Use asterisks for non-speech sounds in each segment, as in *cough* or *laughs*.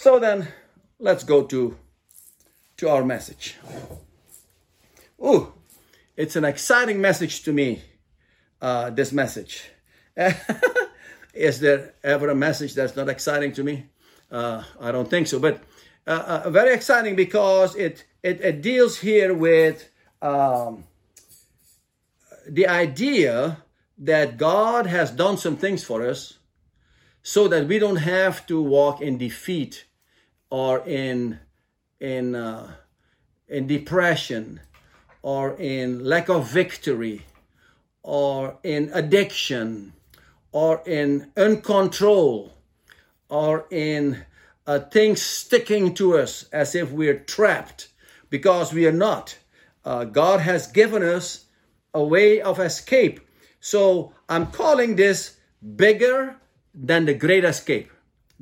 So then, let's go to, to our message. Ooh, it's an exciting message to me, uh, this message. *laughs* Is there ever a message that's not exciting to me? Uh, I don't think so, but uh, uh, very exciting because it, it, it deals here with um, the idea that God has done some things for us so that we don't have to walk in defeat or in in uh, in depression or in lack of victory or in addiction or in uncontrol or in uh, things sticking to us as if we're trapped because we are not. Uh, God has given us a way of escape. So I'm calling this bigger than the great escape.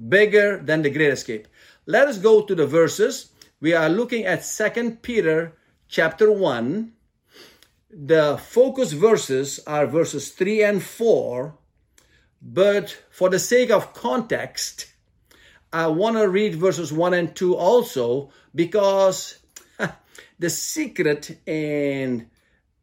Bigger than the great escape. Let us go to the verses. We are looking at Second Peter chapter 1. The focus verses are verses 3 and 4. But for the sake of context, I want to read verses 1 and 2 also because *laughs* the secret in,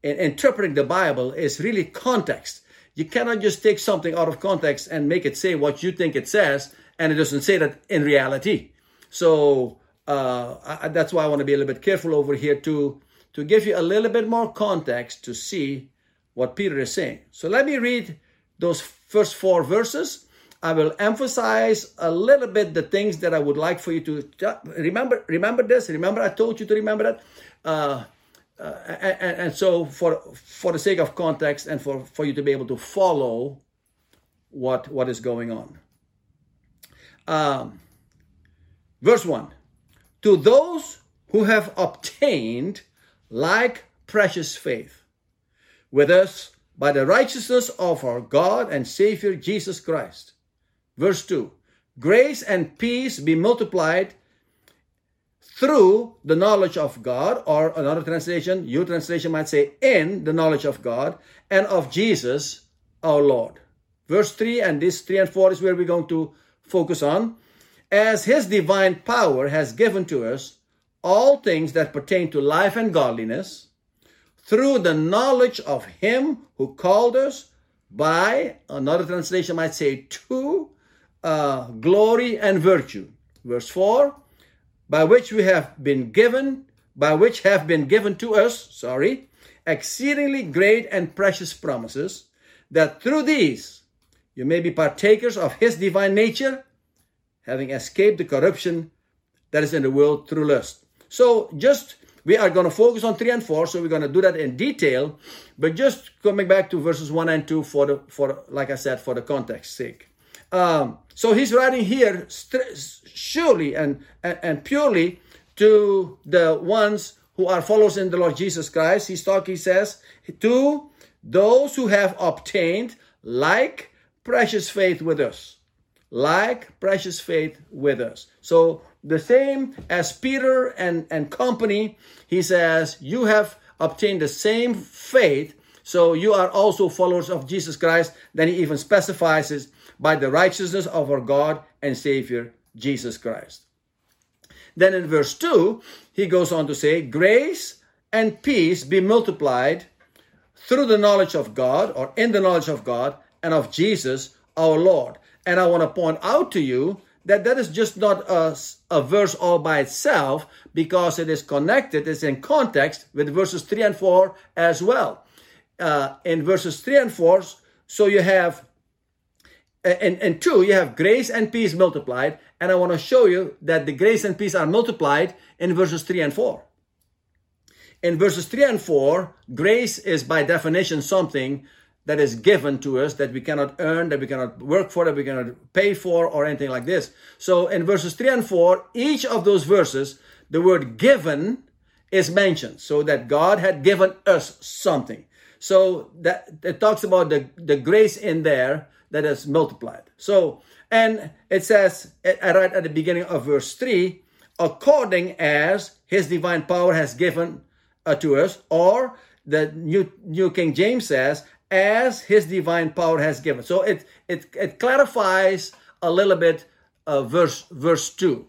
in interpreting the Bible is really context. You cannot just take something out of context and make it say what you think it says, and it doesn't say that in reality. So uh, I, that's why I want to be a little bit careful over here to to give you a little bit more context to see what Peter is saying. So let me read those first four verses. I will emphasize a little bit the things that I would like for you to remember. Remember this. Remember, I told you to remember that. Uh, uh, and, and, so, for for the sake of context and for for you to be able to follow what what is going on. Um, verse one: To those who have obtained like precious faith with us by the righteousness of our God and Savior Jesus Christ. Verse 2 Grace and peace be multiplied through the knowledge of God, or another translation, your translation might say, in the knowledge of God and of Jesus our Lord. Verse 3 and this 3 and 4 is where we're going to focus on. As His divine power has given to us all things that pertain to life and godliness through the knowledge of him who called us by, another translation might say, to uh, glory and virtue. Verse 4 by which we have been given, by which have been given to us, sorry, exceedingly great and precious promises, that through these you may be partakers of his divine nature, having escaped the corruption that is in the world through lust. So just we are going to focus on 3 and 4 so we're going to do that in detail but just coming back to verses 1 and 2 for the for like i said for the context sake. Um, so he's writing here surely and, and and purely to the ones who are followers in the lord jesus christ. He's talking he says to those who have obtained like precious faith with us like precious faith with us so the same as Peter and, and company, he says, You have obtained the same faith, so you are also followers of Jesus Christ. Then he even specifies it by the righteousness of our God and Savior, Jesus Christ. Then in verse 2, he goes on to say, Grace and peace be multiplied through the knowledge of God or in the knowledge of God and of Jesus our Lord. And I want to point out to you that that is just not a, a verse all by itself because it is connected, it's in context with verses 3 and 4 as well. Uh, in verses 3 and 4, so you have, and, in 2, you have grace and peace multiplied. And I want to show you that the grace and peace are multiplied in verses 3 and 4. In verses 3 and 4, grace is by definition something that is given to us that we cannot earn, that we cannot work for, that we cannot pay for, or anything like this. So in verses 3 and 4, each of those verses, the word given is mentioned. So that God had given us something. So that it talks about the, the grace in there that is multiplied. So, and it says right at the beginning of verse 3, according as his divine power has given uh, to us, or the New, New King James says, as his divine power has given. So it it it clarifies a little bit uh, verse verse 2.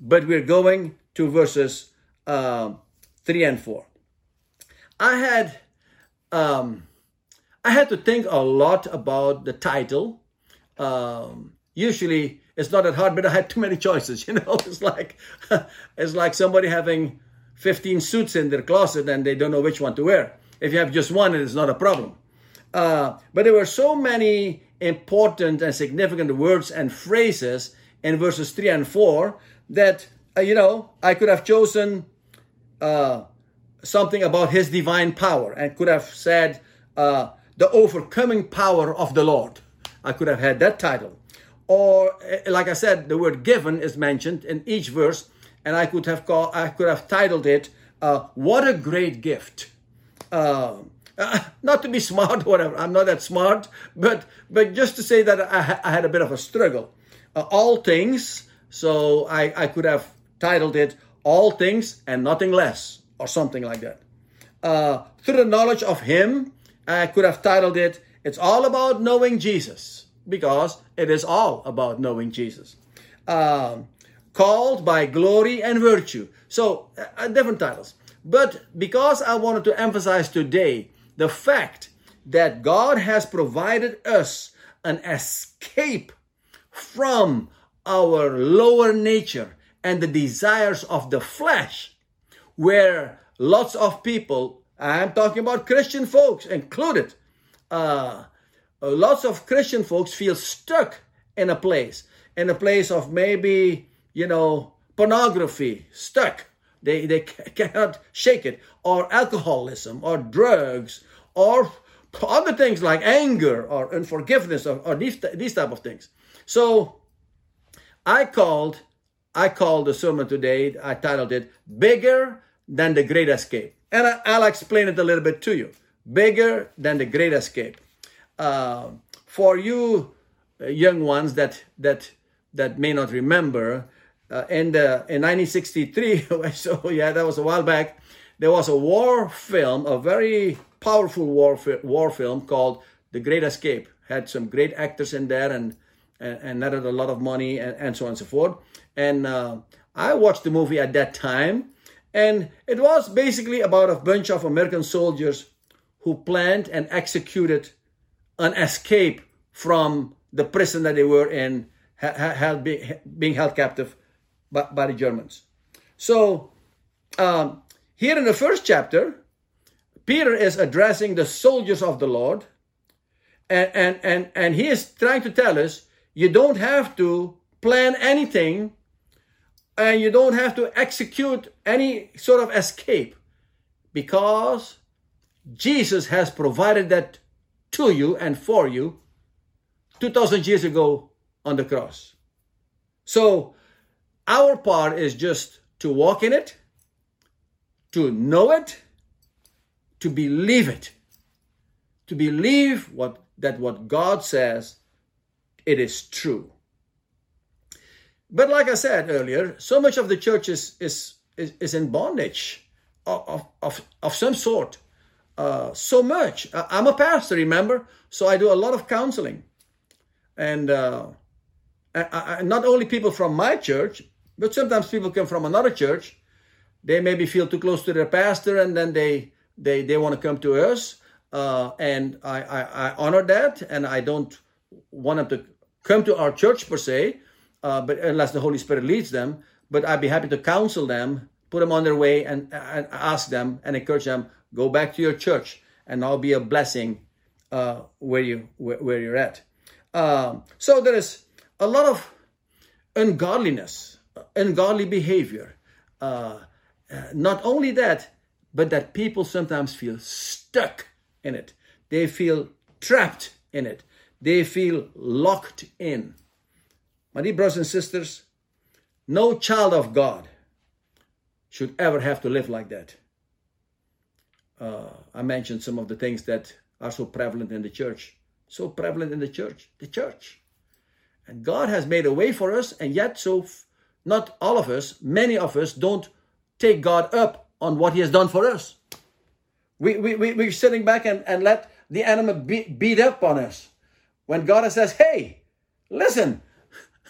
but we're going to verses uh, 3 and 4. I had um, I had to think a lot about the title. Um, usually it's not that hard, but I had too many choices. *laughs* You know, it's like *laughs* it's like somebody having 15 suits in their closet and they don't know which one to wear. If you have just one, it is not a problem. Uh, but there were so many important and significant words and phrases in verses 3 and 4 that, uh, you know, I could have chosen uh, something about his divine power and could have said uh, the overcoming power of the Lord. I could have had that title. Or, uh, like I said, the word given is mentioned in each verse, and I could have called, I could have titled it, uh, "What a Great Gift." Uh, uh, not to be *laughs* smart, whatever. I'm not that smart, but but just to say that I, I had a bit of a struggle. Uh, all things. So I I could have titled it "All Things and Nothing Less" or something like that. Uh, through the knowledge of Him, I could have titled it "It's All About Knowing Jesus" because it is all about knowing Jesus. Um, called by glory and virtue. So uh, different titles. But because I wanted to emphasize today the fact that God has provided us an escape from our lower nature and the desires of the flesh, where lots of people, I'm talking about Christian folks included, uh, lots of Christian folks feel stuck in a place, in a place of maybe, you know, pornography, stuck. They, they *laughs* cannot shake it, or alcoholism, or drugs, or other things like anger or unforgiveness or, or these, these type of things. So I called I called the sermon today, I titled it Bigger Than the Great Escape. And I, will explain it a little bit to you. Bigger than the Great Escape. Uh, for you uh, young ones that that that may not remember, uh, in the in 1963, so *laughs* yeah, that was a while back. There was a war film, a very powerful war, war film called The Great Escape. Had some great actors in there and, and, and netted a lot of money and, and so on and so forth. And uh, I watched the movie at that time. And it was basically about a bunch of American soldiers who planned and executed an escape from the prison that they were in, held, being held captive by, by the Germans. So, um, here in the first chapter, Peter is addressing the soldiers of the Lord, and, and, and, and he is trying to tell us you don't have to plan anything and you don't have to execute any sort of escape because Jesus has provided that to you and for you 2000 years ago on the cross. So our part is just to walk in it, to know it, to believe it, to believe what that what God says, it is true. But like I said earlier, so much of the church is is is, is in bondage of, of, of some sort. Uh, so much. I'm a pastor, remember? So I do a lot of counseling. And uh, I, I, not only people from my church, but sometimes people come from another church. They maybe feel too close to their pastor and then they they they want to come to us, uh, and I, I, I honor that, and I don't want them to come to our church per se, uh, but unless the Holy Spirit leads them. But I'd be happy to counsel them, put them on their way, and, and ask them and encourage them go back to your church, and I'll be a blessing uh, where you where, where you're at. Um, so there is a lot of ungodliness, ungodly behavior. Uh, uh, not only that, but that people sometimes feel stuck in it. They feel trapped in it. They feel locked in. My dear brothers and sisters, no child of God should ever have to live like that. Uh, I mentioned some of the things that are so prevalent in the church. So prevalent in the church, the church. And God has made a way for us, and yet, so f- not all of us, many of us don't take God up on what he has done for us. We, we, we, we're sitting back and, and let the enemy beat, beat up on us. When God says, hey, listen,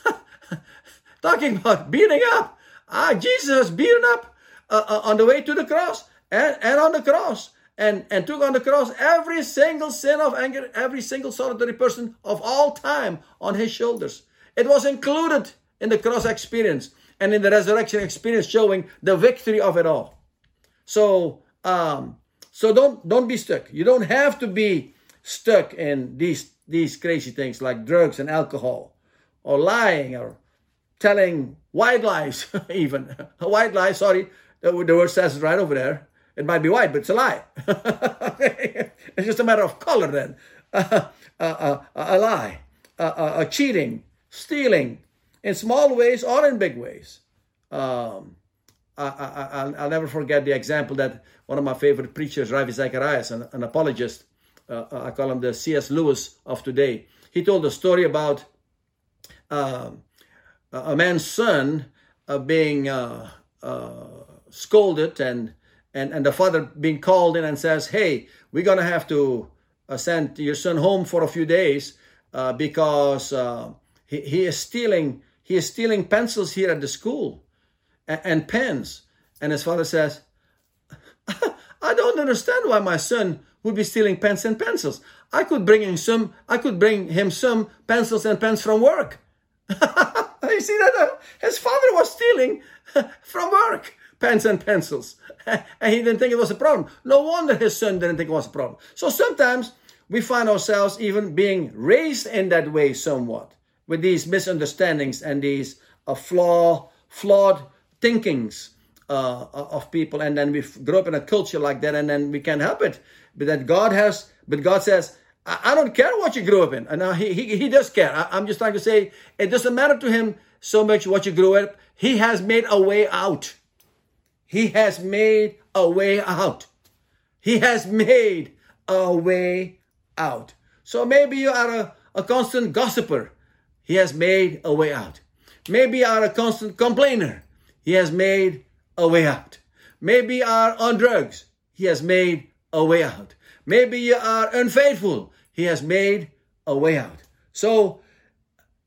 *laughs* talking about beating up, Ah, Jesus has beaten up uh, uh, on the way to the cross and, and on the cross and, and took on the cross every single sin of anger, every single solitary person of all time on his shoulders. It was included in the cross experience and in the resurrection experience, showing the victory of it all. So, um, so don't don't be stuck. You don't have to be stuck in these these crazy things like drugs and alcohol, or lying, or telling white lies. *laughs* even a white lie. Sorry, the, the word says it right over there. It might be white, but it's a lie. *laughs* it's just a matter of color then. Uh, uh, uh, a lie, a cheating, stealing, in small ways or in big ways. Um, I, will never forget the example that one of my favorite preachers, Ravi Zacharias, an, an apologist, uh, uh I call him the C.S. Lewis of today, he told a story about uh, a man's son uh, being uh, uh, scolded and, and, and the father being called in and says, Hey, we're going to have to send your son home for a few days because he, he is stealing he is stealing pencils here at the school and, pens. And his father says, *laughs* I don't understand why my son would be stealing pens and pencils. I could bring him some, I could bring him some pencils and pens from work. *laughs* you see that? Uh, his father was stealing *laughs* from work pens and pencils. and he didn't think it was a problem. No wonder his son didn't think it was a problem. So sometimes we find ourselves even being raised in that way somewhat with these misunderstandings and these uh, flaw, flawed thinkings uh, of people. And then we grow up in a culture like that, and then we can't help it. But that God has, but God says, I, don't care what you grew up in. And now he, he, he does care. I, I'm just trying to say, it doesn't matter to him so much what you grew up. He has made a way out. He has made a way out. He has made a way out. So maybe you are a, a constant gossiper. He has made a way out. Maybe you are a constant complainer. He has made a way out. Maybe you are on drugs. He has made a way out. Maybe you are unfaithful. He has made a way out. So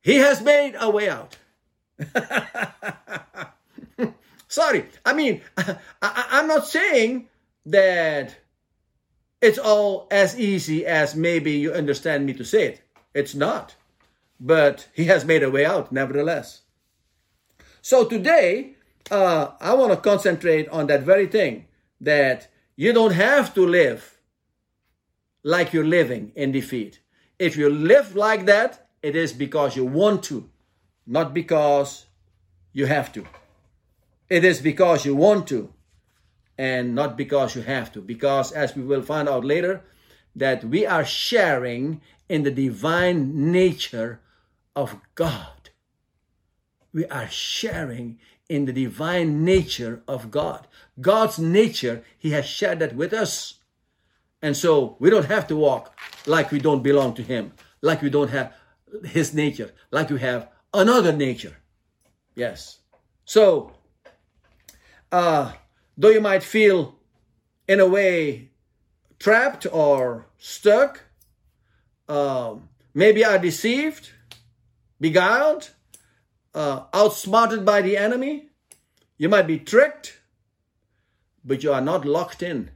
he has made a way out. *laughs* Sorry, I mean, *laughs* I, am not saying that it's all as easy as maybe you understand me to say it. It's not but he has made a way out nevertheless. So today, uh, I want to concentrate on that very thing that you don't have to live like you're living in defeat. If you live like that, it is because you want to, not because you have to. It is because you want to and not because you have to. Because, as we will find out later, that we are sharing in the divine nature of God. We are sharing in the divine nature of God. God's nature, He has shared that with us. And so we don't have to walk like we don't belong to Him, like we don't have His nature, like we have another nature. Yes. So, uh, though you might feel in a way trapped or stuck, um, maybe are deceived, beguiled, uh, outsmarted by the enemy. You might be tricked, but you are not locked in.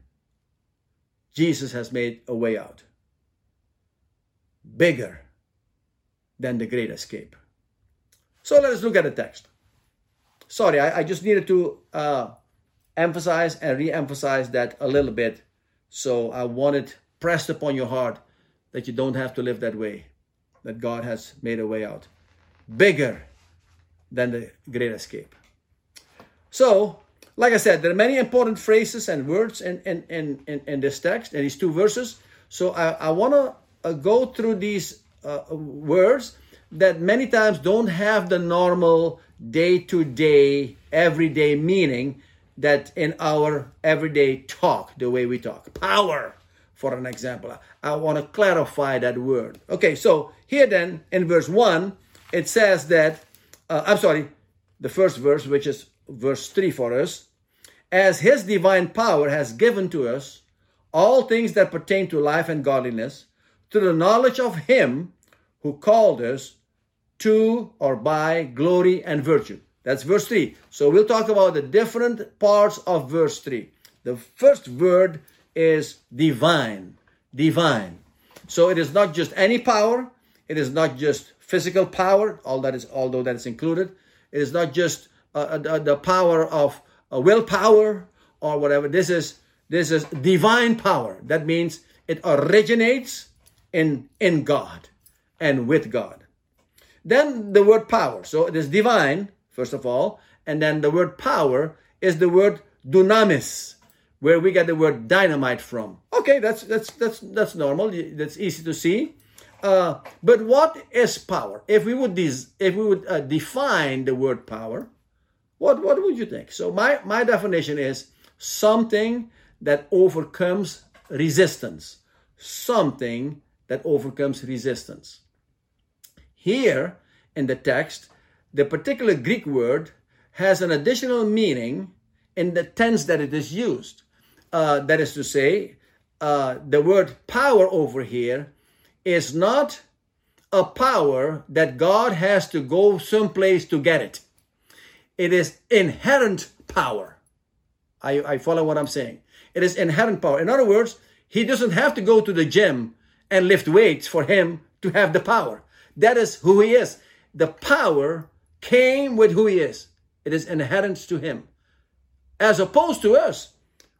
Jesus has made a way out. Bigger than the great escape. So let us look at the text. Sorry, I, I just needed to uh, emphasize and re emphasize that a little bit. So I want it pressed upon your heart that you don't have to live that way, that God has made a way out bigger than the great escape. So, like I said, there are many important phrases and words in, in, in, in, in this text, in these two verses. So, I, I want to uh, go through these uh, words that many times don't have the normal day to day, everyday meaning that in our everyday talk, the way we talk. Power, for an example. I want to clarify that word. Okay, so here then in verse 1, it says that, uh, I'm sorry, the first verse, which is verse 3 for us, as his divine power has given to us all things that pertain to life and godliness, to the knowledge of him who called us to or by glory and virtue. That's verse 3. So we'll talk about the different parts of verse 3. The first word is divine. Divine. So it is not just any power, it is not just physical power, all that is although that is included. It is not just uh, uh, the power of uh, willpower or whatever. This is this is divine power. That means it originates in in God and with God. Then the word power. So it is divine, first of all, and then the word power is the word dunamis, where we get the word dynamite from. Okay, that's that's that's that's normal. That's easy to see. Uh, but what is power? If we would des- if we would uh, define the word power, what what would you think? So my my definition is something that overcomes resistance. Something that overcomes resistance. Here in the text, the particular Greek word has an additional meaning in the tense that it is used. Uh, that is to say, uh, the word power over here is not a power that God has to go someplace to get it. It is inherent power. I, I follow what I'm saying. It is inherent power. In other words, he doesn't have to go to the gym and lift weights for him to have the power. That is who he is. The power came with who he is. It is inherent to him. As opposed to us,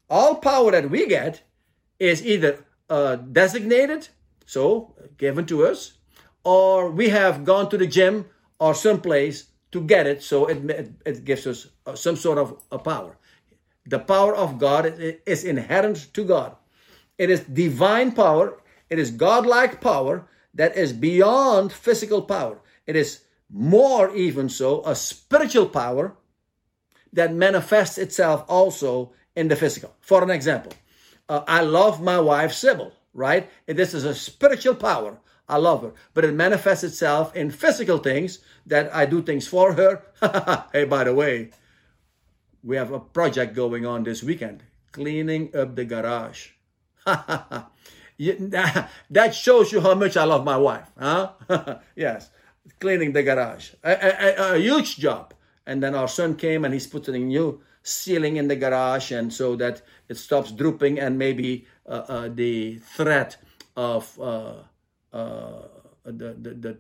all power that we get is either uh, designated, so given to us, or we have gone to the gym or someplace to get it, so it, it, gives us uh, some sort of a power. The power of God is inherent to God. It is divine power. It is godlike power that is beyond physical power. It is more, even so, a spiritual power that manifests itself also in the physical. For an example, uh, I love my wife, Sybil, right? And this is a spiritual power. I love her, but it manifests itself in physical things that I do things for her. *laughs* hey, by the way, we have a project going on this weekend cleaning up the garage. *laughs* *laughs* that shows you how much I love my wife, huh? yes, cleaning the garage, a, a, a, huge job. And then our son came and he's putting a new ceiling in the garage, and so that it stops drooping and maybe uh, uh, the threat of uh, uh the, the, the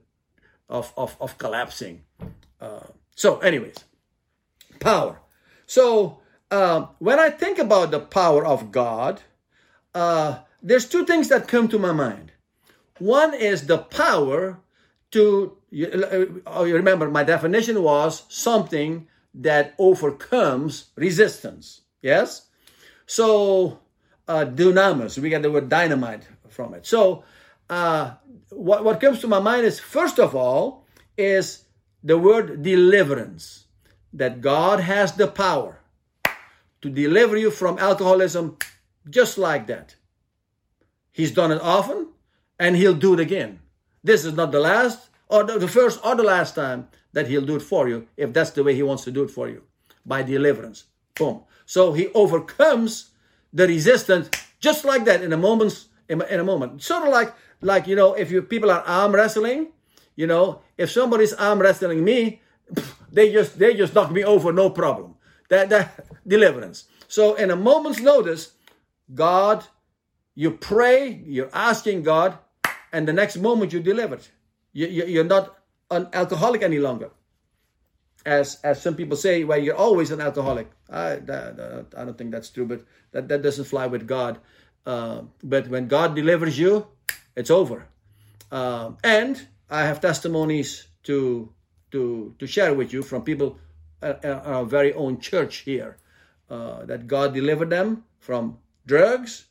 of, of, of collapsing. Uh, so, anyways, power. So, uh, when I think about the power of God, there's two things that come to my mind. One is the power to, you, you remember my definition was something that overcomes resistance. Yes? So, uh, dunamis, we get the word dynamite from it. So, uh, what, what comes to my mind is, first of all, is the word deliverance. That God has the power to deliver you from alcoholism just like that. He's done it often and he'll do it again. This is not the last or the first or the last time that he'll do it for you if that's the way he wants to do it for you by deliverance. Boom. So he overcomes the resistance just like that in a moment. in a, moment. Sort of like like you know if you people are arm wrestling, you know if somebody's arm wrestling me, *laughs* they just they just knock me over no problem. That that *laughs* deliverance. So in a moment's notice, God you pray, you're asking God, and the next moment you deliver it. You, are not an alcoholic any longer. As, as some people say, well, you're always an alcoholic. I, that, I don't think that's true, but that, that doesn't fly with God. Uh, but when God delivers you, it's over. Uh, and I have testimonies to to to share with you from people at our very own church here uh, that God delivered them from drugs,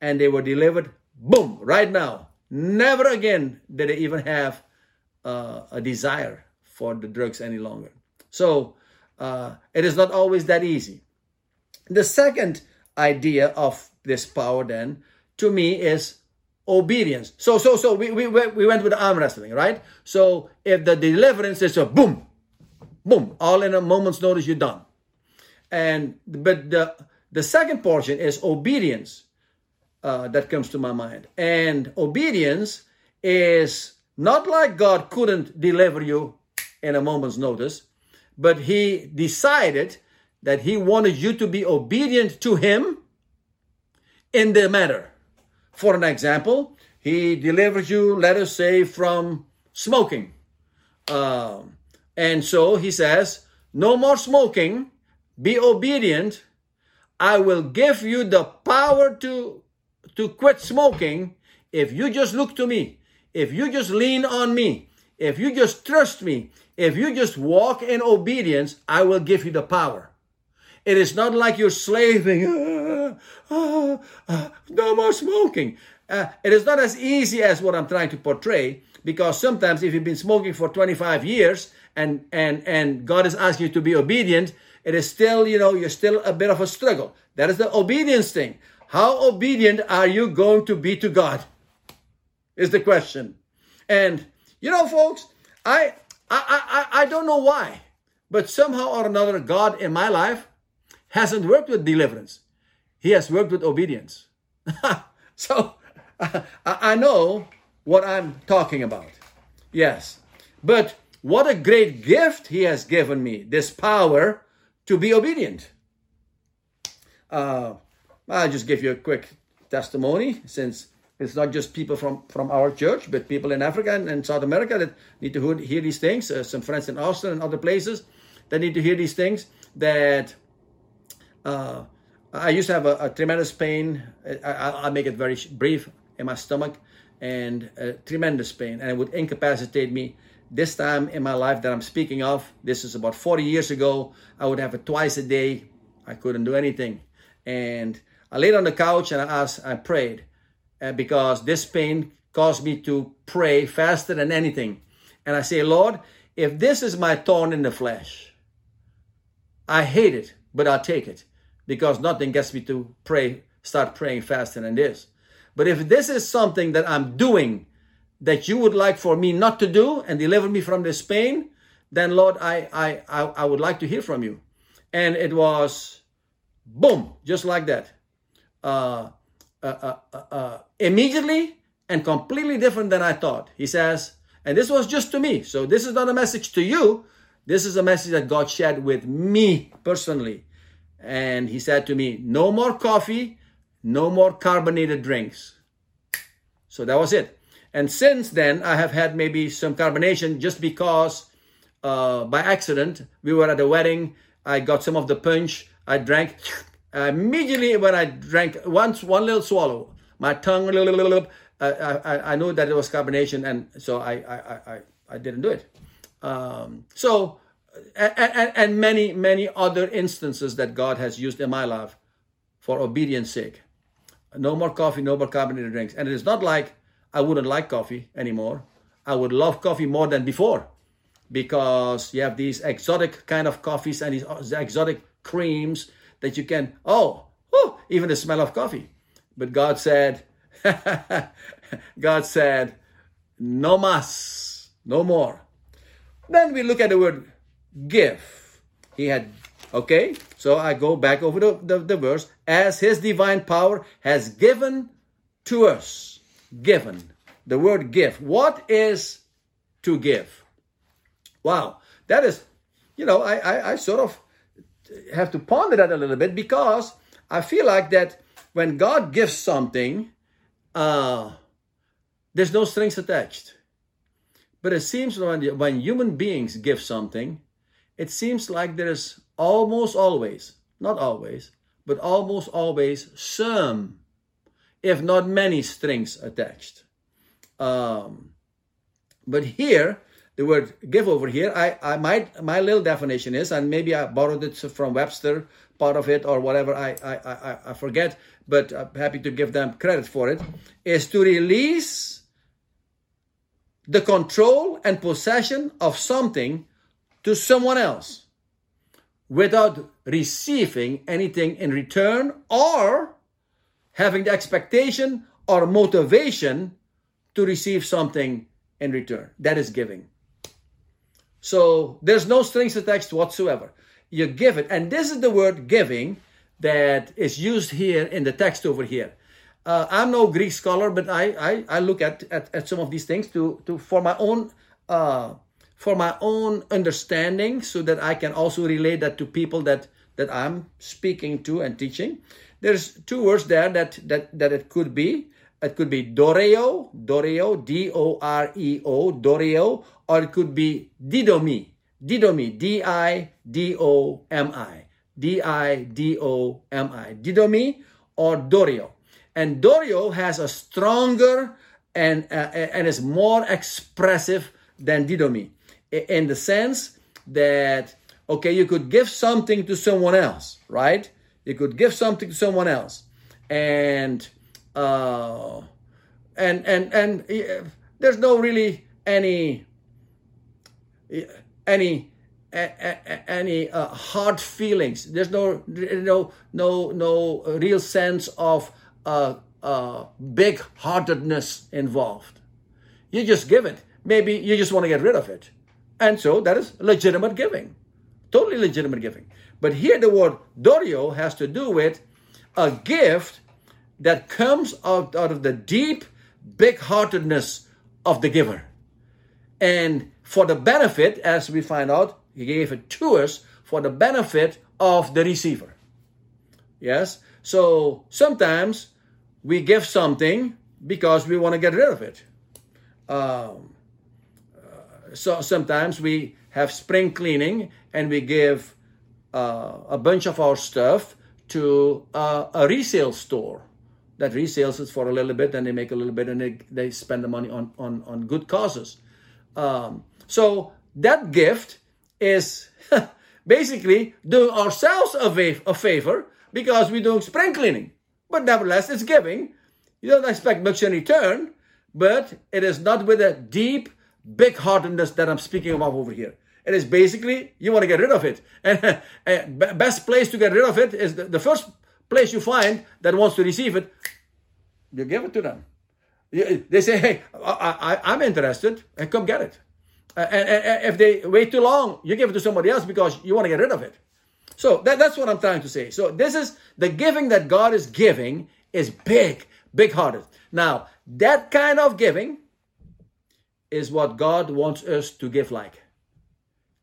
and they were delivered, boom, right now. Never again did they even have uh, a desire for the drugs any longer. So uh, it is not always that easy. The second idea of this power, then, to me, is obedience. So, so, so we, we, we went with arm wrestling, right? So if the deliverance is a boom, boom, all in a moment's notice, you're done. And but the the second portion is obedience uh, that comes to my mind. And obedience is not like God couldn't deliver you in a moment's notice, but he decided that he wanted you to be obedient to him in the matter. For an example, he delivers you, let us say, from smoking. Uh, and so he says, No more smoking, be obedient. I will give you the power to, to quit smoking if you just look to me, if you just lean on me, if you just trust me, if you just walk in obedience, I will give you the power. It is not like you're slaving. *laughs* No more smoking. Uh, it is not as easy as what I'm trying to portray because sometimes if you've been smoking for 25 years and and and God is asking you to be obedient, it is still you know you're still a bit of a struggle. That is the obedience thing. How obedient are you going to be to God? Is the question. And you know, folks, I I I I don't know why, but somehow or another, God in my life hasn't worked with deliverance. He has worked with obedience. *laughs* so *laughs* I know what I'm talking about. Yes. But what a great gift he has given me this power to be obedient. Uh, I'll just give you a quick testimony since it's not just people from, from our church, but people in Africa and, and South America that need to hear these things. Uh, some friends in Austin and other places that need to hear these things. That uh, I used to have a, a tremendous pain. I, will make it very brief in my stomach and tremendous pain, and it would incapacitate me. This time in my life that I'm speaking of, this is about 40 years ago, I would have it twice a day. I couldn't do anything. And I laid on the couch and I asked, I prayed uh, because this pain caused me to pray faster than anything. And I say, Lord, if this is my thorn in the flesh, I hate it, but I'll take it because nothing gets me to pray, start praying faster than this. But if this is something that I'm doing that you would like for me not to do and deliver me from this pain, then Lord, I, I, I, I would like to hear from you. And it was boom, just like that. Uh, uh, uh, uh, uh immediately and completely different than I thought. He says, and this was just to me. So this is not a message to you. This is a message that God shared with me personally. And he said to me, no more coffee, no more carbonated drinks. So that was it. And since then, I have had maybe some carbonation just because uh, by accident, we were at a wedding. I got some of the punch. I drank. Immediately when I drank once, one little swallow, my tongue, uh, I, I, knew that it was carbonation. And so I, I, I, I didn't do it. Um, so, and, and, many, many other instances that God has used in my life for obedience sake. No more coffee, no more carbonated drinks. And it is not like I wouldn't like coffee anymore. I would love coffee more than before because you have these exotic kind of coffees and these exotic creams that you can, oh, oh even the smell of coffee. But God said, *laughs* God said, no mas, no more. Then we look at the word give. He had Okay, so I go back over the, the, the verse. As his divine power has given to us. Given. The word give. What is to give? Wow, that is, you know, I, I, I sort of have to ponder that a little bit because I feel like that when God gives something, uh, there's no strings attached. But it seems when, when human beings give something, it seems like there's almost always, not always, but almost always some, if not many strings attached. Um, but here, the word give over here, I, I my my little definition is, and maybe I borrowed it from Webster, part of it or whatever, I I, I, I forget, but I'm happy to give them credit for it, is to release the control and possession of something to someone else without receiving anything in return or having the expectation or motivation to receive something in return. That is giving. So there's no strings attached whatsoever. You give it. And this is the word giving that is used here in the text over here. Uh, I'm no Greek scholar, but I, I, I look at, at, at, some of these things to, to for my own uh, for my own understanding so that I can also relate that to people that, that I'm speaking to and teaching. There's two words there that, that, that it could be. It could be doreo, doreo, D-O-R-E-O, doreo, or it could be didomi, didomi, D-I-D-O-M-I, D-I-D-O-M-I, didomi or doreo. And doreo has a stronger and, uh, and is more expressive than didomi in the sense that, okay, you could give something to someone else, right? You could give something to someone else. And, uh, and, and, and uh, there's no really any, any, any uh, hard feelings. There's no no no no real sense of uh, uh, big heartedness involved. You just give it. Maybe you just want to get rid of it. And so that is legitimate giving. Totally legitimate giving. But here the word doreo has to do with a gift that comes out, out of the deep big heartedness of the giver. And for the benefit, as we find out, he gave it to us for the benefit of the receiver. Yes? So sometimes we give something because we want to get rid of it. Um, uh, so sometimes we have spring cleaning and we give uh, a bunch of our stuff to uh, a resale store that resales it for a little bit and they make a little bit and they, they spend the money on, on, on good causes. Um, so that gift is *laughs* basically doing ourselves a, va- a favor because we're doing spring cleaning. But nevertheless, it's giving. You don't expect much in return, but it is not with a deep, big heartedness that I'm speaking about over here. It is basically you want to get rid of it, *laughs* and best place to get rid of it is the, the first place you find that wants to receive it. You give it to them. They say, "Hey, I, I'm interested, and come get it." Uh, and, and, if they wait too long, you give it to somebody else because you want to get rid of it. So that, that's what I'm trying to say. So this is the giving that God is giving is big, big hearted. Now, that kind of giving is what God wants us to give like.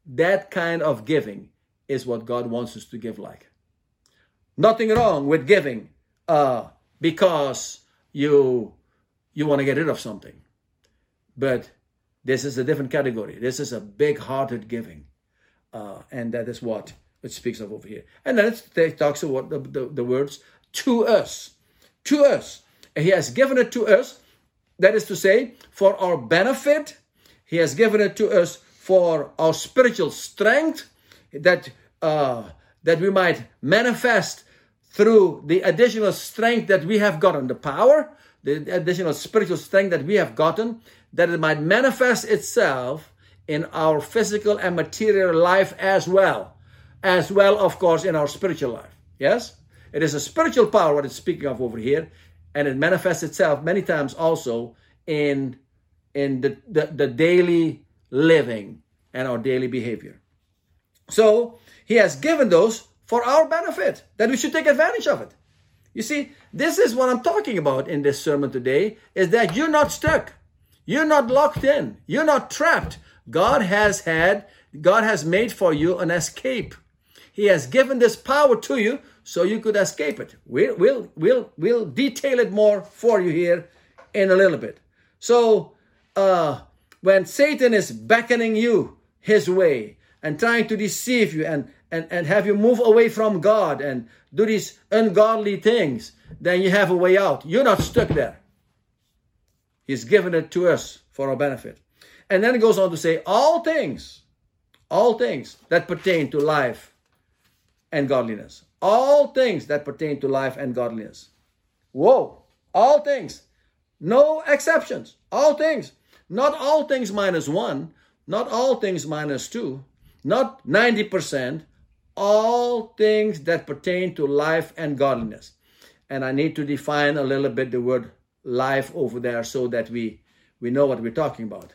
That kind of giving is what God wants us to give like. Nothing wrong with giving uh, because you you want to get rid of something. But this is a different category. This is a big hearted giving. Uh, and that is what it speaks of over here. And then it talks about the, the, the words to us. To us. He has given it to us. That is to say, for our benefit. He has given it to us for our spiritual strength. That uh, that we might manifest through the additional strength that we have gotten, the power, the additional spiritual strength that we have gotten, that it might manifest itself in our physical and material life as well. As well, of course, in our spiritual life. Yes? It is a spiritual power what it's speaking of over here, and it manifests itself many times also in, in the, the, the daily living and our daily behavior. So, he has given those for our benefit, that we should take advantage of it. You see, this is what I'm talking about in this sermon today, is that you're not stuck. You're not locked in. You're not trapped. God has had, God has made for you an escape. He has given this power to you so you could escape it. We'll, we'll, we'll, we'll detail it more for you here in a little bit. So, uh, when Satan is beckoning you his way and trying to deceive you and, and, and have you move away from God and do these ungodly things, then you have a way out. You're not stuck there. He's given it to us for our benefit. And then it goes on to say, all things, all things that pertain to life and godliness. All things that pertain to life and godliness. Whoa, all things. No exceptions. All things. Not all things minus one. Not all things minus two. Not 90%. All things that pertain to life and godliness. And I need to define a little bit the word life over there so that we we know what we're talking about.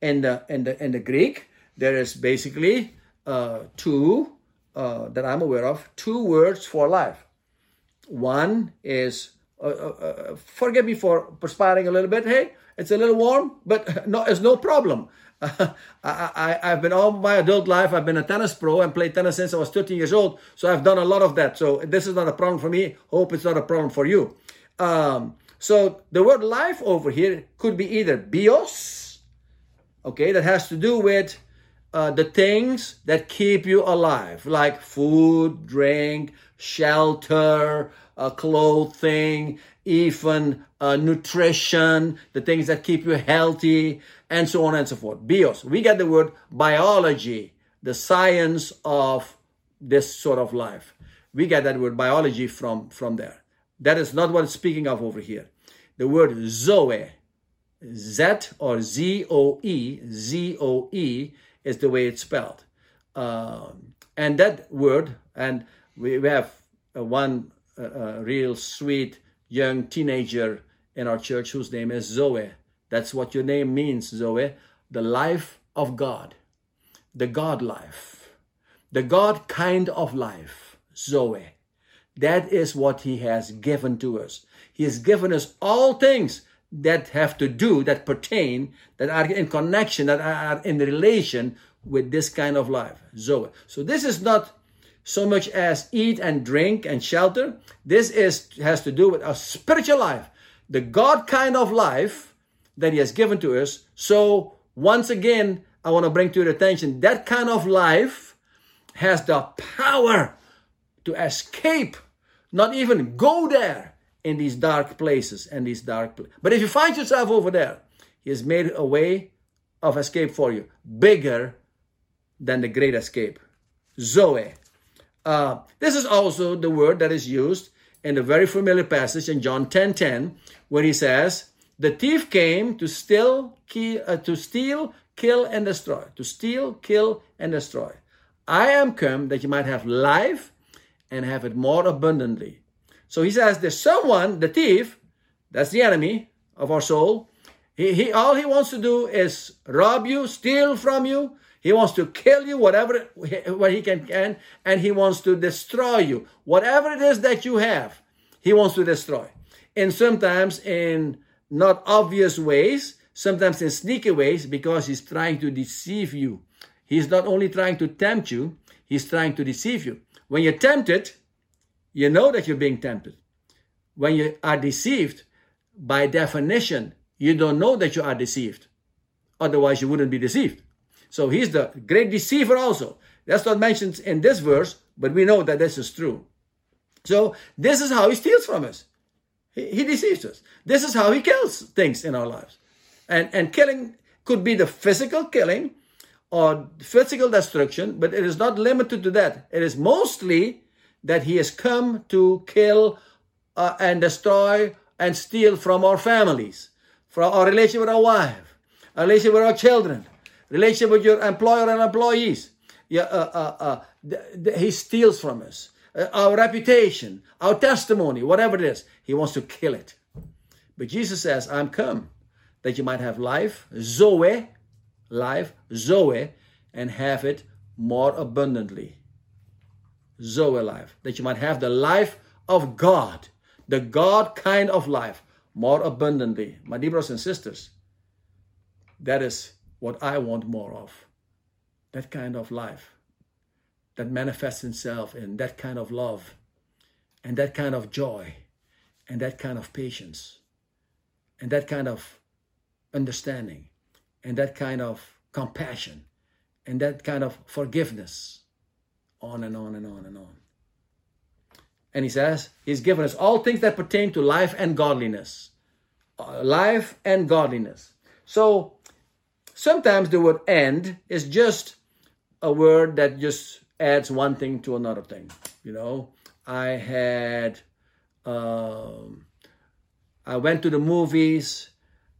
In the in the in the Greek, there is basically uh, two uh, that I'm aware of, two words for life. One is uh, uh, forgive me for perspiring a little bit. Hey, it's a little warm, but *laughs* no, it's no problem. *laughs* I, I, I've been all my adult life, I've been a tennis pro and played tennis since I was 13 years old. So I've done a lot of that. So this is not a problem for me. Hope it's not a problem for you. Um, so the word life over here could be either bios, okay, that has to do with uh, the things that keep you alive, like food, drink, shelter, uh, clothing, even uh, nutrition, the things that keep you healthy, and so on and so forth. Bios. We get the word biology, the science of this sort of life. We get that word biology from, from there. That is not what it's speaking of over here. The word zoe, Z or Z O E, Z O E is the way it's spelled. Um, and that word, and we, we have uh, one uh, uh, real sweet young teenager in our church whose name is Zoe. That's what your name means, Zoe. The life of God, the God life, the God kind of life, Zoe. That is what He has given to us. He has given us all things that have to do, that pertain, that are in connection, that are in relation with this kind of life, Zoe. So this is not so much as eat and drink and shelter. This is has to do with our spiritual life, the God kind of life that He has given to us. So once again, I want to bring to your attention that kind of life has the power to escape, not even go there in these dark places and these dark places. But if you find yourself over there, He has made a way of escape for you, bigger than the great escape. Zoe. Uh, this is also the word that is used in the very familiar passage in John 10 10, where he says, The thief came to steal, uh, to steal, kill, and destroy. To steal, kill, and destroy. I am come that you might have life and have it more abundantly. So he says, There's someone, the thief, that's the enemy of our soul. He, he all he wants to do is rob you, steal from you, he wants to kill you, whatever what he can, can, and he wants to destroy you. Whatever it is that you have, he wants to destroy. And sometimes in not obvious ways, sometimes in sneaky ways, because he's trying to deceive you. He's not only trying to tempt you, he's trying to deceive you. When you're tempted, you know that you're being tempted. When you are deceived, by definition, you don't know that you are deceived. Otherwise, you wouldn't be deceived. So he's the great deceiver also. That's not mentioned in this verse, but we know that this is true. So this is how he steals from us. He, he deceives us. This is how he kills things in our lives. And, and killing could be the physical killing or physical destruction, but it is not limited to that. It is mostly that he has come to kill uh, and destroy and steal from our families, from our relationship with our wife, our relationship with our children, relationship with your employer and employees. Yeah, uh, uh, uh, th- th- he steals from us. Uh, our reputation, our testimony, whatever it is, he wants to kill it. But Jesus says, I'm come that you might have life, Zoe, life, Zoe, and have it more abundantly. Zoe life, that you might have the life of God, the God kind of life, more abundantly. My dear brothers and sisters, that is what I want more of. That kind of life that manifests itself in that kind of love and that kind of joy and that kind of patience and that kind of understanding and that kind of compassion and that kind of forgiveness on and on and on and on. And he says, He's given us all things that pertain to life and godliness. Uh, life and godliness. So Sometimes the word and is just a word that just adds one thing to another thing. You know, I had, um, I went to the movies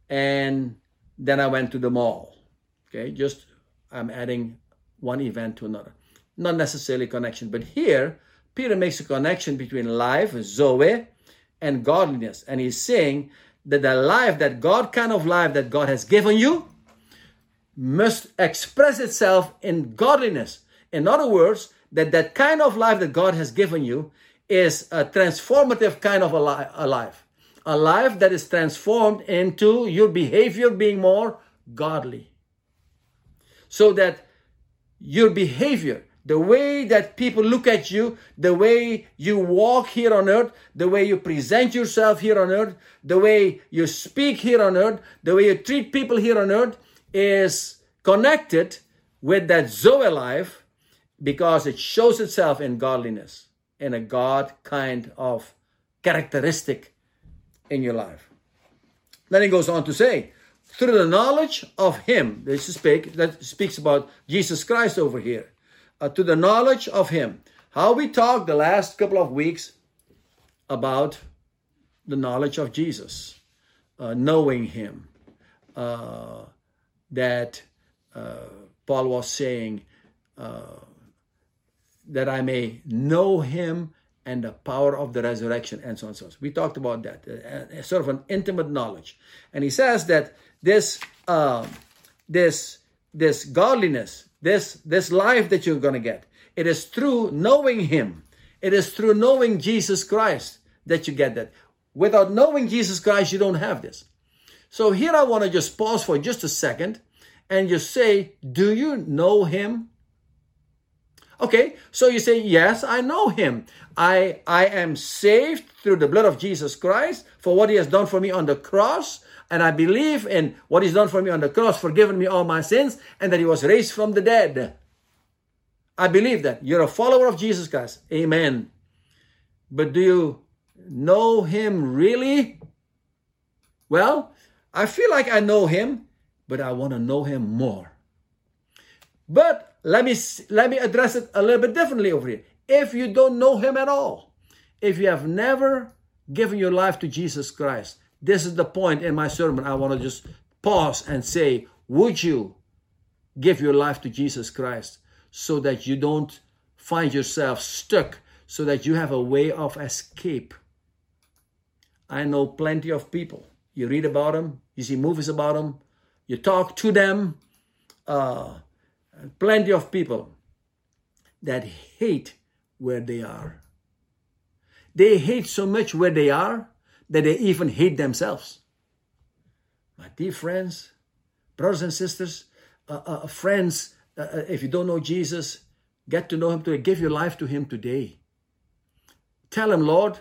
and then I went to the mall. Okay, just I'm adding one event to another. Not necessarily connection, but here Peter makes a connection between life, Zoe, and godliness. And he's saying that the life, that God kind of life that God has given you, must express itself in godliness. In other words, that that kind of life that God has given you is a transformative kind of a, li- a life. A life that is transformed into your behavior being more godly. So that your behavior, the way that people look at you, the way you walk here on earth, the way you present yourself here on earth, the way you speak here on earth, the way you treat people here on earth is connected with that Zoe life because it shows itself in godliness, in a God kind of characteristic in your life. Then he goes on to say, through the knowledge of him, this is speak, that speaks about Jesus Christ over here, uh, to the knowledge of him. How we talked the last couple of weeks about the knowledge of Jesus, uh, knowing him, uh, that uh, Paul was saying, uh, that I may know him and the power of the resurrection, and so on and so on. We talked about that, uh, uh, sort of an intimate knowledge. And he says that this, uh, this, this godliness, this, this life that you're going to get, it is through knowing Him. It is through knowing Jesus Christ that you get that. Without knowing Jesus Christ, you don't have this. So here I want to just pause for just a second and just say, do you know Him? Okay, so you say, yes, I know him. I, I am saved through the blood of Jesus Christ for what he has done for me on the cross. And I believe in what he's done for me on the cross, forgiven me all my sins, and that he was raised from the dead. I believe that. You're a follower of Jesus Christ. Amen. But do you know him really? Well, I feel like I know him, but I want to know him more. But let me let me address it a little bit differently over here. If you don't know him at all, if you have never given your life to Jesus Christ, this is the point in my sermon. I want to just pause and say, would you give your life to Jesus Christ so that you don't find yourself stuck, so that you have a way of escape? I know plenty of people. You read about them, you see movies about them, you talk to them. Uh, plenty of people that hate where they are. They hate so much where they are that they even hate themselves. My dear friends, brothers and sisters, uh, uh, friends, uh, uh if you don't know Jesus, get to know Him today. Give your life to Him today. Tell Him, Lord,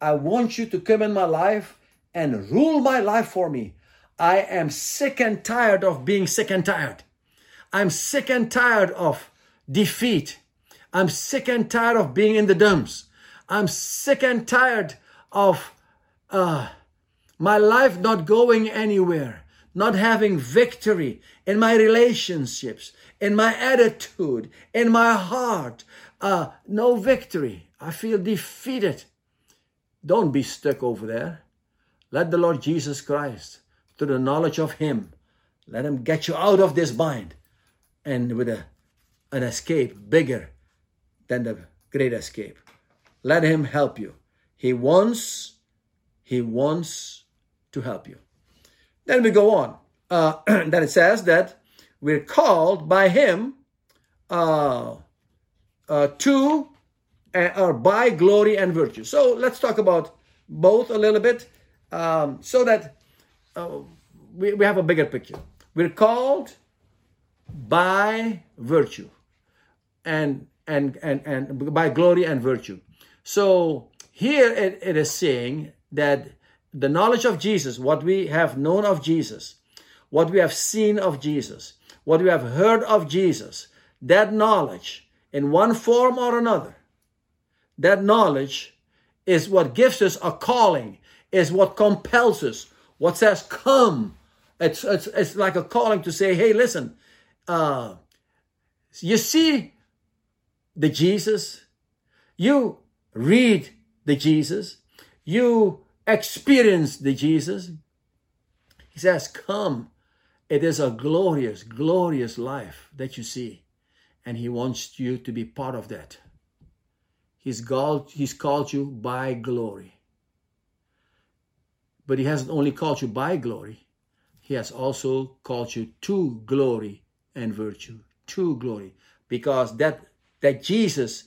I want you to come in my life and rule my life for me. I am sick and tired of being sick and tired. I'm sick and tired of defeat. I'm sick and tired of being in the dumps. I'm sick and tired of uh, my life not going anywhere, not having victory in my relationships, in my attitude, in my heart. Uh, no victory. I feel defeated. Don't be stuck over there. Let the Lord Jesus Christ, through the knowledge of Him, let Him get you out of this bind and with a, an escape bigger than the great escape. Let him help you. He wants, he wants to help you. Then we go on. Uh, *clears throat* then it says that we're called by him uh, uh, to uh, or by glory and virtue. So let's talk about both a little bit um, so that uh, we, we have a bigger picture. We're called by virtue. And and and and by glory and virtue. So here it, it is saying that the knowledge of jesus what we have known of jesus what we have seen of jesus what we have heard of jesus that knowledge in one form or another that knowledge is what gives us a calling is what compels us what says come. It's, it's, it's like a calling to say hey listen uh, you see the Jesus, you read the Jesus, you experience the Jesus. He says, Come. It is a glorious, glorious life that you see. And He wants you to be part of that. He's called, he's called you by glory. But He hasn't only called you by glory, He has also called you to glory and virtue, true glory, because that that Jesus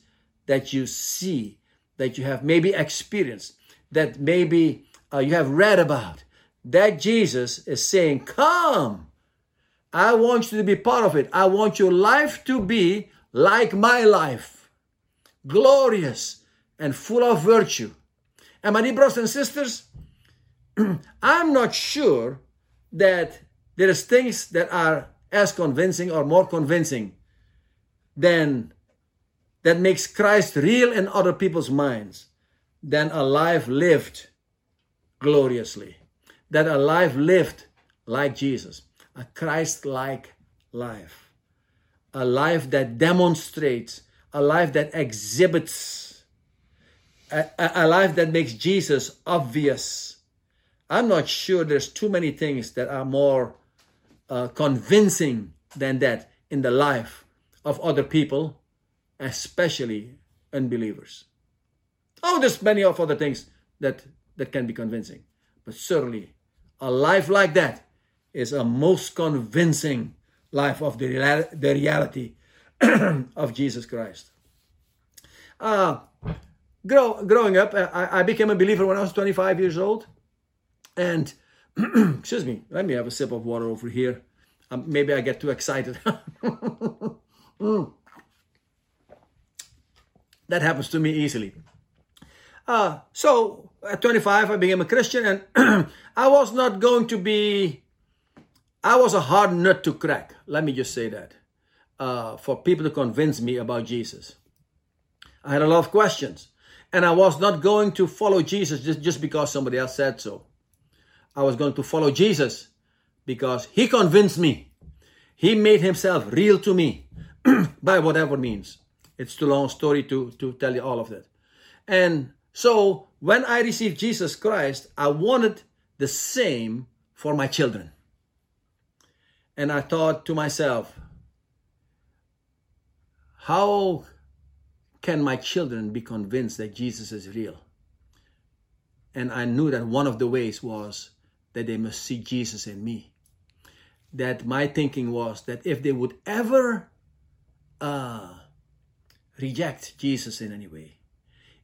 that you see, that you have maybe experienced, that maybe uh, you have read about, that Jesus is saying, Come, I want you to be part of it. I want your life to be like my life, glorious and full of virtue. And my dear brothers and sisters, *clears throat* I'm not sure that there is things that are as convincing or more convincing than that makes Christ real in other people's minds than a life lived gloriously, that a life lived like Jesus, a Christ like life, a life that demonstrates, a life that exhibits, a, a, life that makes Jesus obvious. I'm not sure there's too many things that are more uh, convincing than that in the life of other people, especially unbelievers. Oh, there's many of other things that, that can be convincing. But certainly, a life like that is a most convincing life of the, the reality *clears throat* of Jesus Christ. Uh, grow, growing up, I, I became a believer when I was 25 years old. And, *clears throat* excuse me, let me have a sip of water over here. Um, maybe I get too excited. *laughs* mm. That happens to me easily. Uh, so at 25, I became a Christian, and *clears throat* I was not going to be. I was a hard nut to crack. Let me just say that. Uh, for people to convince me about Jesus, I had a lot of questions, and I was not going to follow Jesus just, just because somebody else said so. I was going to follow Jesus because he convinced me. He made himself real to me *clears throat* by whatever means. It's too long story to, to tell you all of that. And so when I received Jesus Christ, I wanted the same for my children. And I thought to myself, how can my children be convinced that Jesus is real? And I knew that one of the ways was that they must see Jesus in me. That my thinking was that if they would ever uh, reject Jesus in any way,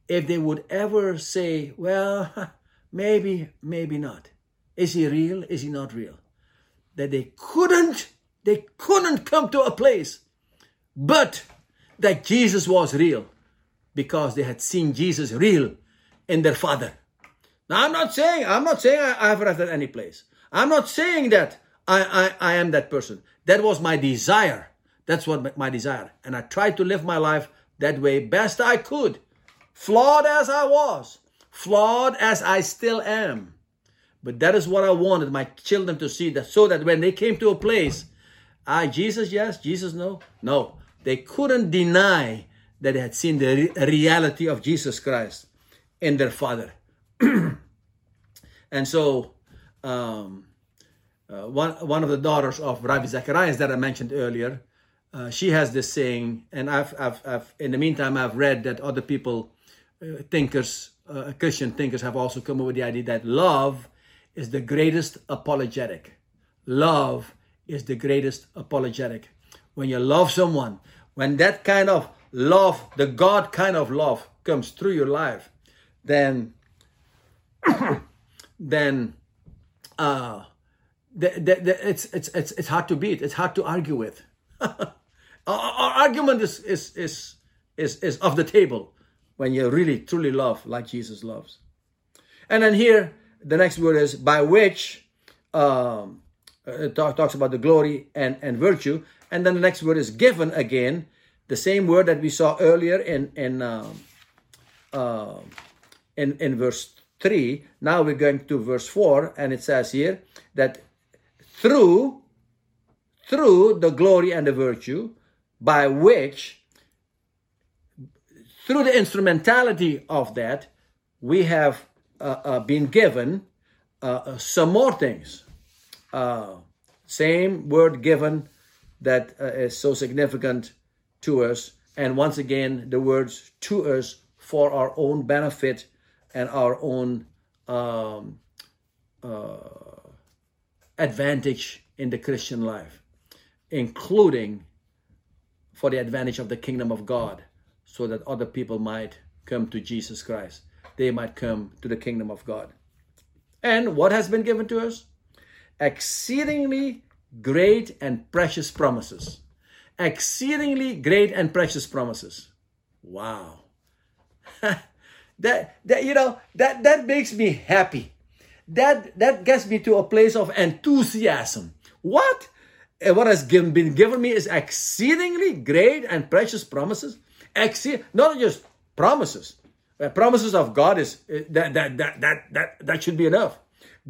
if they would ever say, well, *laughs* maybe, maybe not. Is he real? Is he not real? That they couldn't, they couldn't come to a place, but that Jesus was real because they had seen Jesus real in their Father. Now, I'm not saying, I'm not saying I, have arrived at any place. I'm not saying that I, I, I am that person. That was my desire. That's what my desire. And I tried to live my life that way best I could flawed as I was, flawed as I still am. But that is what I wanted my children to see that so that when they came to a place, ah, Jesus, yes, Jesus, no, no, they couldn't deny that they had seen the re- reality of Jesus Christ in their father. *clears throat* and so, um, uh, one, one of the daughters of Ravi Zacharias that I mentioned earlier, uh, she has this saying, and I've, I've, I've, in the meantime, I've read that other people uh, thinkers, uh, Christian thinkers, have also come up with the idea that love is the greatest apologetic. Love is the greatest apologetic. When you love someone, when that kind of love, the God kind of love, comes through your life, then, *coughs* then, uh, it's, it's, it's, it's hard to beat. It's hard to argue with. *laughs* our, our argument is, is, is, is, is off the table when you really truly love like Jesus loves. And then here, the next word is by which um, it talk, talks about the glory and, and virtue. And then the next word is given again, the same word that we saw earlier in in um, uh, in, in verse 3. Now we're going to verse 4, and it says here that through through the glory and the virtue by which through the instrumentality of that, we have uh, uh, been given uh, uh some more things. Uh, same word given that uh, is so significant to us. And once again, the words to us for our own benefit and our own um, advantage in the Christian life, including for the advantage of the kingdom of God so that other people might come to Jesus Christ. They might come to the kingdom of God. And what has been given to us? Exceedingly great and precious promises. Exceedingly great and precious promises. Wow. *laughs* that that you know that that makes me happy. That that gets me to a place of enthusiasm. What? What has given, been given me is exceedingly great and precious promises. Exceed, not just promises. Promises of God is eh, that that that that that that should be enough.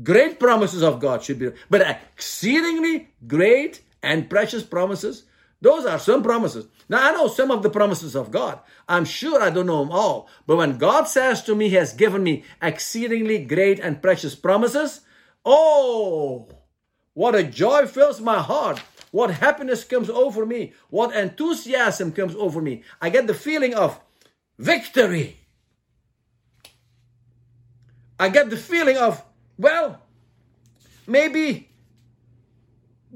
Great promises of God should be, but exceedingly great and precious promises. Those are some promises. Now I know some of the promises of God. I'm sure I don't know them all. But when God says to me, He has given me exceedingly great and precious promises, oh, what a joy fills my heart. What happiness comes over me. What enthusiasm comes over me. I get the feeling of victory. I get the feeling of, well, maybe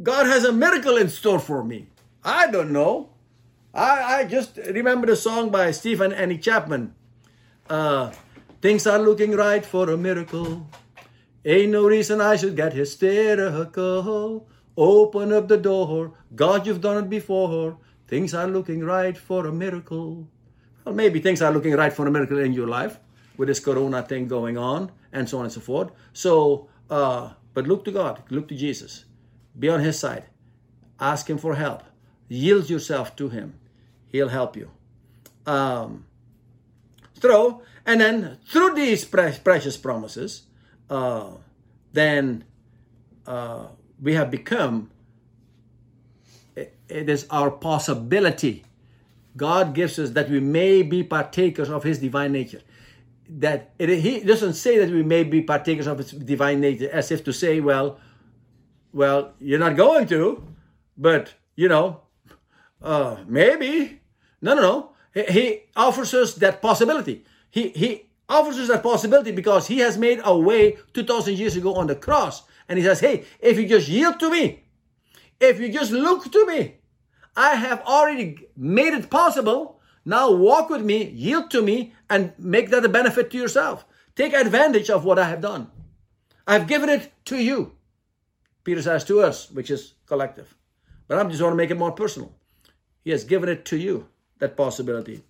God has a miracle in store for me. I don't know. I, I just remember the song by Steve and Annie Chapman. Uh, Things are looking right for a miracle. Ain't no reason I should get hysterical. Open up the door. God, you've done it before. Things are looking right for a miracle. Well, maybe things are looking right for a miracle in your life with this corona thing going on and so on and so forth. So, uh, but look to God, look to Jesus, be on His side, ask Him for help, yield yourself to Him. He'll help you. Um, through and then through these pre- precious promises, uh, then uh, we have become. It is our possibility. God gives us that we may be partakers of His divine nature that it, he doesn't say that we may be partakers of his divine nature as if to say well well you're not going to but you know uh, maybe no no no he, he offers us that possibility he he offers us that possibility because he has made a way 2000 years ago on the cross and he says hey if you just yield to me if you just look to me i have already made it possible now walk with me, yield to me, and make that a benefit to yourself. Take advantage of what I have done. I've given it to you. Peter says to us, which is collective. But I just want to make it more personal. He has given it to you, that possibility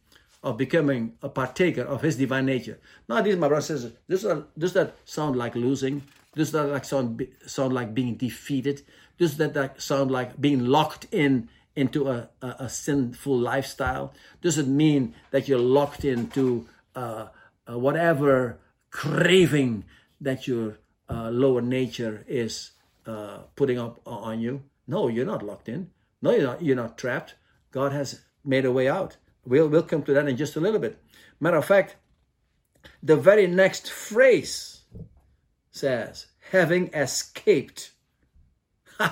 of becoming a partaker of his divine nature. Now, these, my brother says, this, does that sound like losing? Does that like sound, sound like being defeated? Does that sound like being locked in into a, a, a sinful lifestyle? Does it mean that you're locked into uh, uh, whatever craving that your uh, lower nature is uh, putting up on you? No, you're not locked in. No, you're not. You're not trapped. God has made a way out. We'll we'll come to that in just a little bit. Matter of fact, the very next phrase says, "Having escaped." *laughs*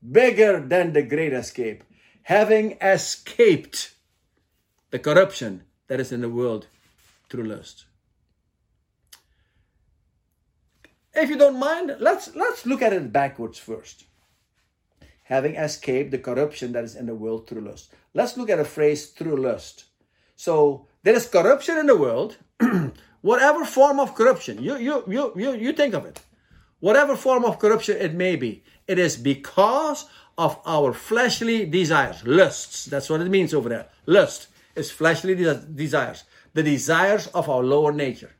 bigger than the great escape, having escaped the corruption that is in the world through lust. If you don't mind, let's let's look at it backwards first. Having escaped the corruption that is in the world through lust. Let's look at a phrase through lust. So there is corruption in the world, *clears throat* whatever form of corruption. You you you you you think of it. Whatever form of corruption it may be, it is because of our fleshly desires, lusts. That's what it means over there. Lust is fleshly desires, the desires of our lower nature.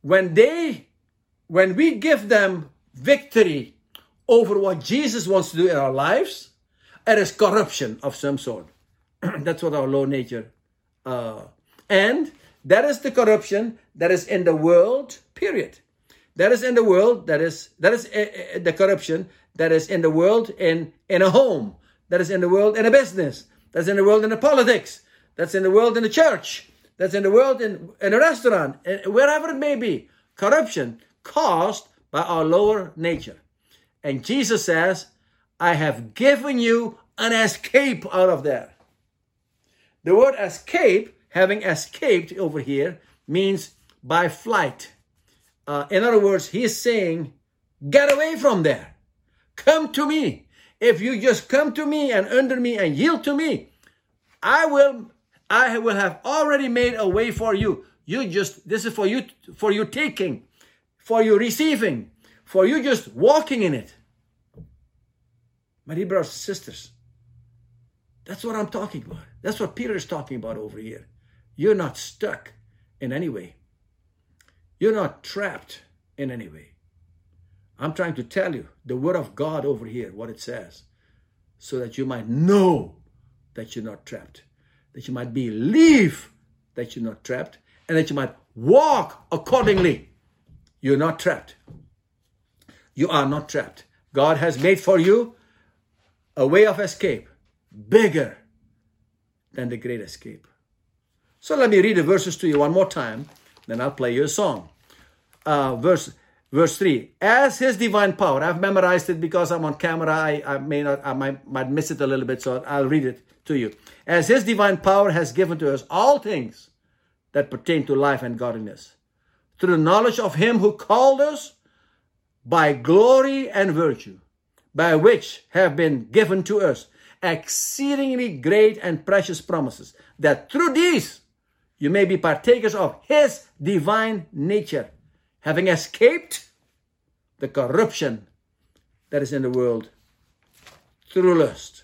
When they, when we give them victory over what Jesus wants to do in our lives, it is corruption of some sort. *clears throat* That's what our lower nature, uh, and that is the corruption that is in the world. Period that is in the world that is that is uh, the corruption that is in the world in in a home that is in the world in a business that's in the world in the politics that's in the world in the church that's in the world in, in a restaurant wherever it may be corruption caused by our lower nature and jesus says i have given you an escape out of there the word escape having escaped over here means by flight uh, in other words, he's saying, get away from there. Come to me. If you just come to me and under me and yield to me, I will, I will have already made a way for you You just, this is for you, for you taking, for you receiving, for you just walking in it. My dear brothers and sisters, that's what I'm talking about. That's what Peter is talking about over here. You're not stuck in any way. You're not trapped in any way. I'm trying to tell you the word of God over here, what it says, so that you might know that you're not trapped, that you might believe that you're not trapped, and that you might walk accordingly. You're not trapped. You are not trapped. God has made for you a way of escape bigger than the great escape. So let me read the verses to you one more time, then I'll play you a song. Uh, verse verse 3 as his divine power i've memorized it because i'm on camera i, I may not i might, might miss it a little bit so i'll read it to you as his divine power has given to us all things that pertain to life and godliness through the knowledge of him who called us by glory and virtue by which have been given to us exceedingly great and precious promises that through these you may be partakers of his divine nature having escaped the corruption that is in the world through lust.